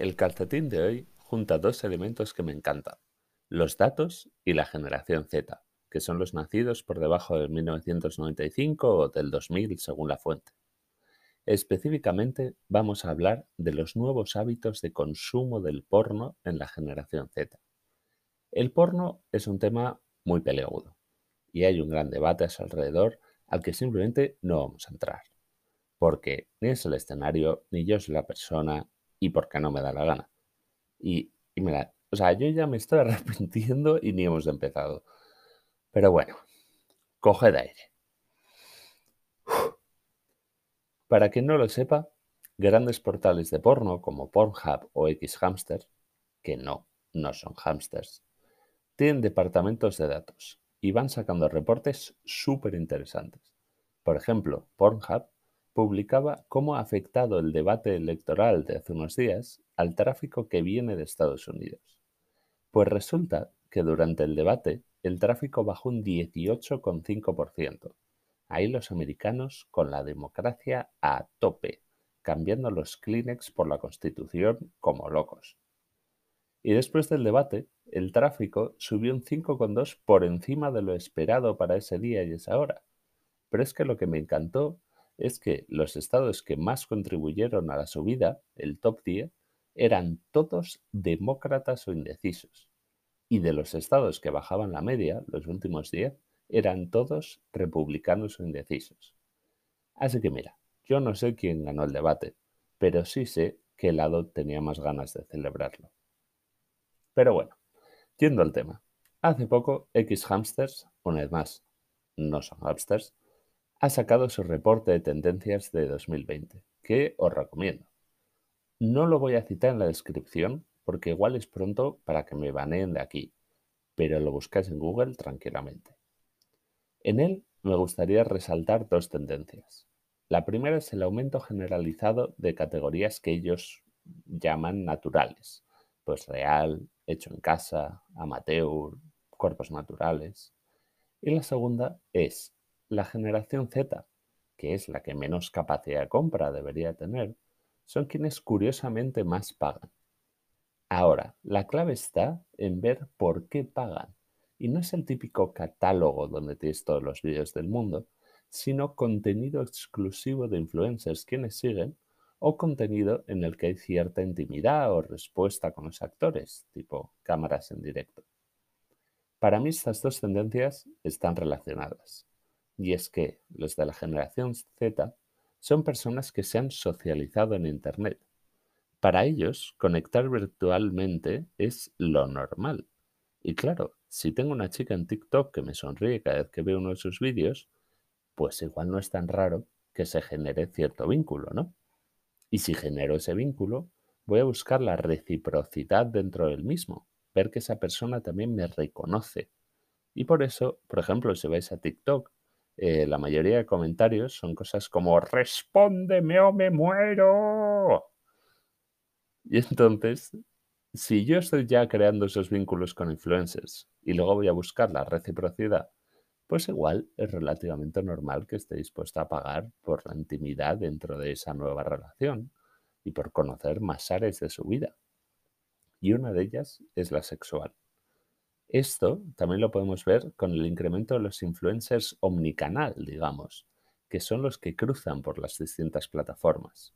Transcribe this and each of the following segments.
El calcetín de hoy junta dos elementos que me encantan, los datos y la generación Z, que son los nacidos por debajo del 1995 o del 2000 según la fuente. Específicamente vamos a hablar de los nuevos hábitos de consumo del porno en la generación Z. El porno es un tema muy peleagudo y hay un gran debate a su alrededor al que simplemente no vamos a entrar, porque ni es el escenario, ni yo soy la persona, y porque no me da la gana. Y, y mira, o sea, yo ya me estoy arrepintiendo y ni hemos empezado. Pero bueno, coge de aire. Para quien no lo sepa, grandes portales de porno como Pornhub o Xhamster, que no, no son hamsters, tienen departamentos de datos y van sacando reportes súper interesantes. Por ejemplo, Pornhub publicaba cómo ha afectado el debate electoral de hace unos días al tráfico que viene de Estados Unidos. Pues resulta que durante el debate el tráfico bajó un 18,5%. Ahí los americanos con la democracia a tope, cambiando los Kleenex por la Constitución como locos. Y después del debate, el tráfico subió un 5,2 por encima de lo esperado para ese día y esa hora. Pero es que lo que me encantó es que los estados que más contribuyeron a la subida, el top 10, eran todos demócratas o indecisos y de los estados que bajaban la media, los últimos 10, eran todos republicanos o indecisos. Así que mira, yo no sé quién ganó el debate, pero sí sé qué lado tenía más ganas de celebrarlo. Pero bueno, yendo al tema. Hace poco, X Hamsters, una vez más, no son hamsters, ha sacado su reporte de tendencias de 2020, que os recomiendo. No lo voy a citar en la descripción porque igual es pronto para que me baneen de aquí, pero lo buscáis en Google tranquilamente. En él me gustaría resaltar dos tendencias. La primera es el aumento generalizado de categorías que ellos llaman naturales, pues real, hecho en casa, amateur, cuerpos naturales. Y la segunda es la generación Z, que es la que menos capacidad de compra debería tener, son quienes curiosamente más pagan. Ahora, la clave está en ver por qué pagan. Y no es el típico catálogo donde tienes todos los vídeos del mundo, sino contenido exclusivo de influencers quienes siguen o contenido en el que hay cierta intimidad o respuesta con los actores, tipo cámaras en directo. Para mí estas dos tendencias están relacionadas. Y es que los de la generación Z son personas que se han socializado en Internet para ellos, conectar virtualmente es lo normal. Y claro, si tengo una chica en TikTok que me sonríe cada vez que veo uno de sus vídeos, pues igual no es tan raro que se genere cierto vínculo, ¿no? Y si genero ese vínculo, voy a buscar la reciprocidad dentro del mismo, ver que esa persona también me reconoce. Y por eso, por ejemplo, si vais a TikTok, eh, la mayoría de comentarios son cosas como respóndeme o me muero. Y entonces, si yo estoy ya creando esos vínculos con influencers y luego voy a buscar la reciprocidad, pues igual es relativamente normal que esté dispuesta a pagar por la intimidad dentro de esa nueva relación y por conocer más áreas de su vida. Y una de ellas es la sexual. Esto también lo podemos ver con el incremento de los influencers omnicanal, digamos, que son los que cruzan por las distintas plataformas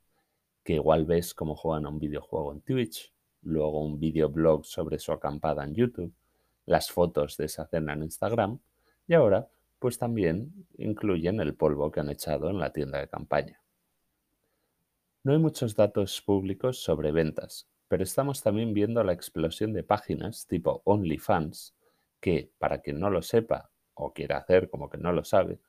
que igual ves cómo juegan a un videojuego en Twitch, luego un videoblog sobre su acampada en YouTube, las fotos de esa cena en Instagram y ahora pues también incluyen el polvo que han echado en la tienda de campaña. No hay muchos datos públicos sobre ventas, pero estamos también viendo la explosión de páginas tipo OnlyFans, que, para quien no lo sepa o quiera hacer como que no lo sabe,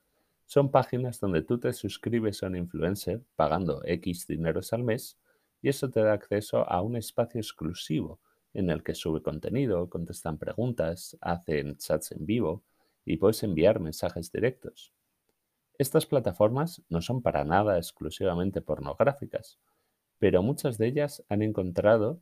son páginas donde tú te suscribes a un influencer pagando X dineros al mes y eso te da acceso a un espacio exclusivo en el que sube contenido, contestan preguntas, hacen chats en vivo y puedes enviar mensajes directos. Estas plataformas no son para nada exclusivamente pornográficas, pero muchas de ellas han encontrado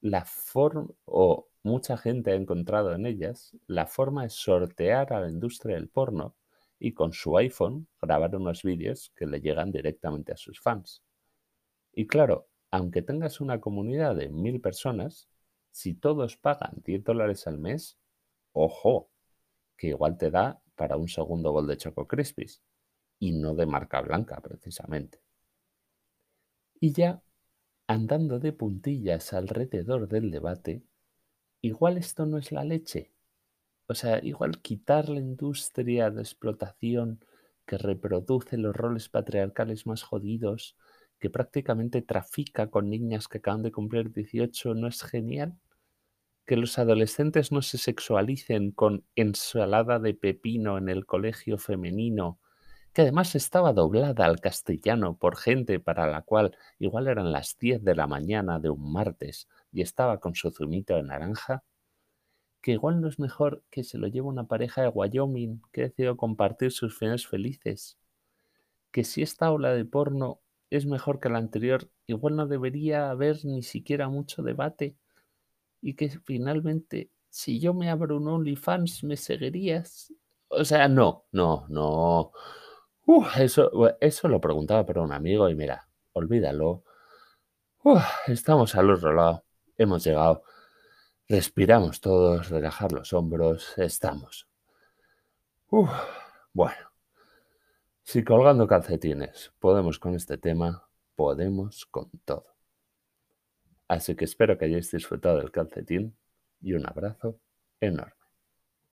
la forma, o mucha gente ha encontrado en ellas, la forma de sortear a la industria del porno y con su iPhone grabar unos vídeos que le llegan directamente a sus fans. Y claro, aunque tengas una comunidad de mil personas, si todos pagan 10 dólares al mes, ojo, que igual te da para un segundo bol de Choco Crispies y no de marca blanca precisamente. Y ya andando de puntillas alrededor del debate, igual esto no es la leche. O sea, igual quitar la industria de explotación que reproduce los roles patriarcales más jodidos, que prácticamente trafica con niñas que acaban de cumplir 18, ¿no es genial? Que los adolescentes no se sexualicen con ensalada de pepino en el colegio femenino, que además estaba doblada al castellano por gente para la cual igual eran las 10 de la mañana de un martes y estaba con su zumito de naranja que igual no es mejor que se lo lleve una pareja de Wyoming que decidió compartir sus finales felices. Que si esta ola de porno es mejor que la anterior, igual no debería haber ni siquiera mucho debate. Y que finalmente, si yo me abro un OnlyFans, ¿me seguirías? O sea, no, no, no. Eso, eso lo preguntaba para un amigo y mira, olvídalo. estamos al otro lado. Hemos llegado. Respiramos todos, relajar los hombros, estamos. bueno, si colgando calcetines podemos con este tema, podemos con todo. Así que espero que hayáis disfrutado del calcetín y un abrazo enorme.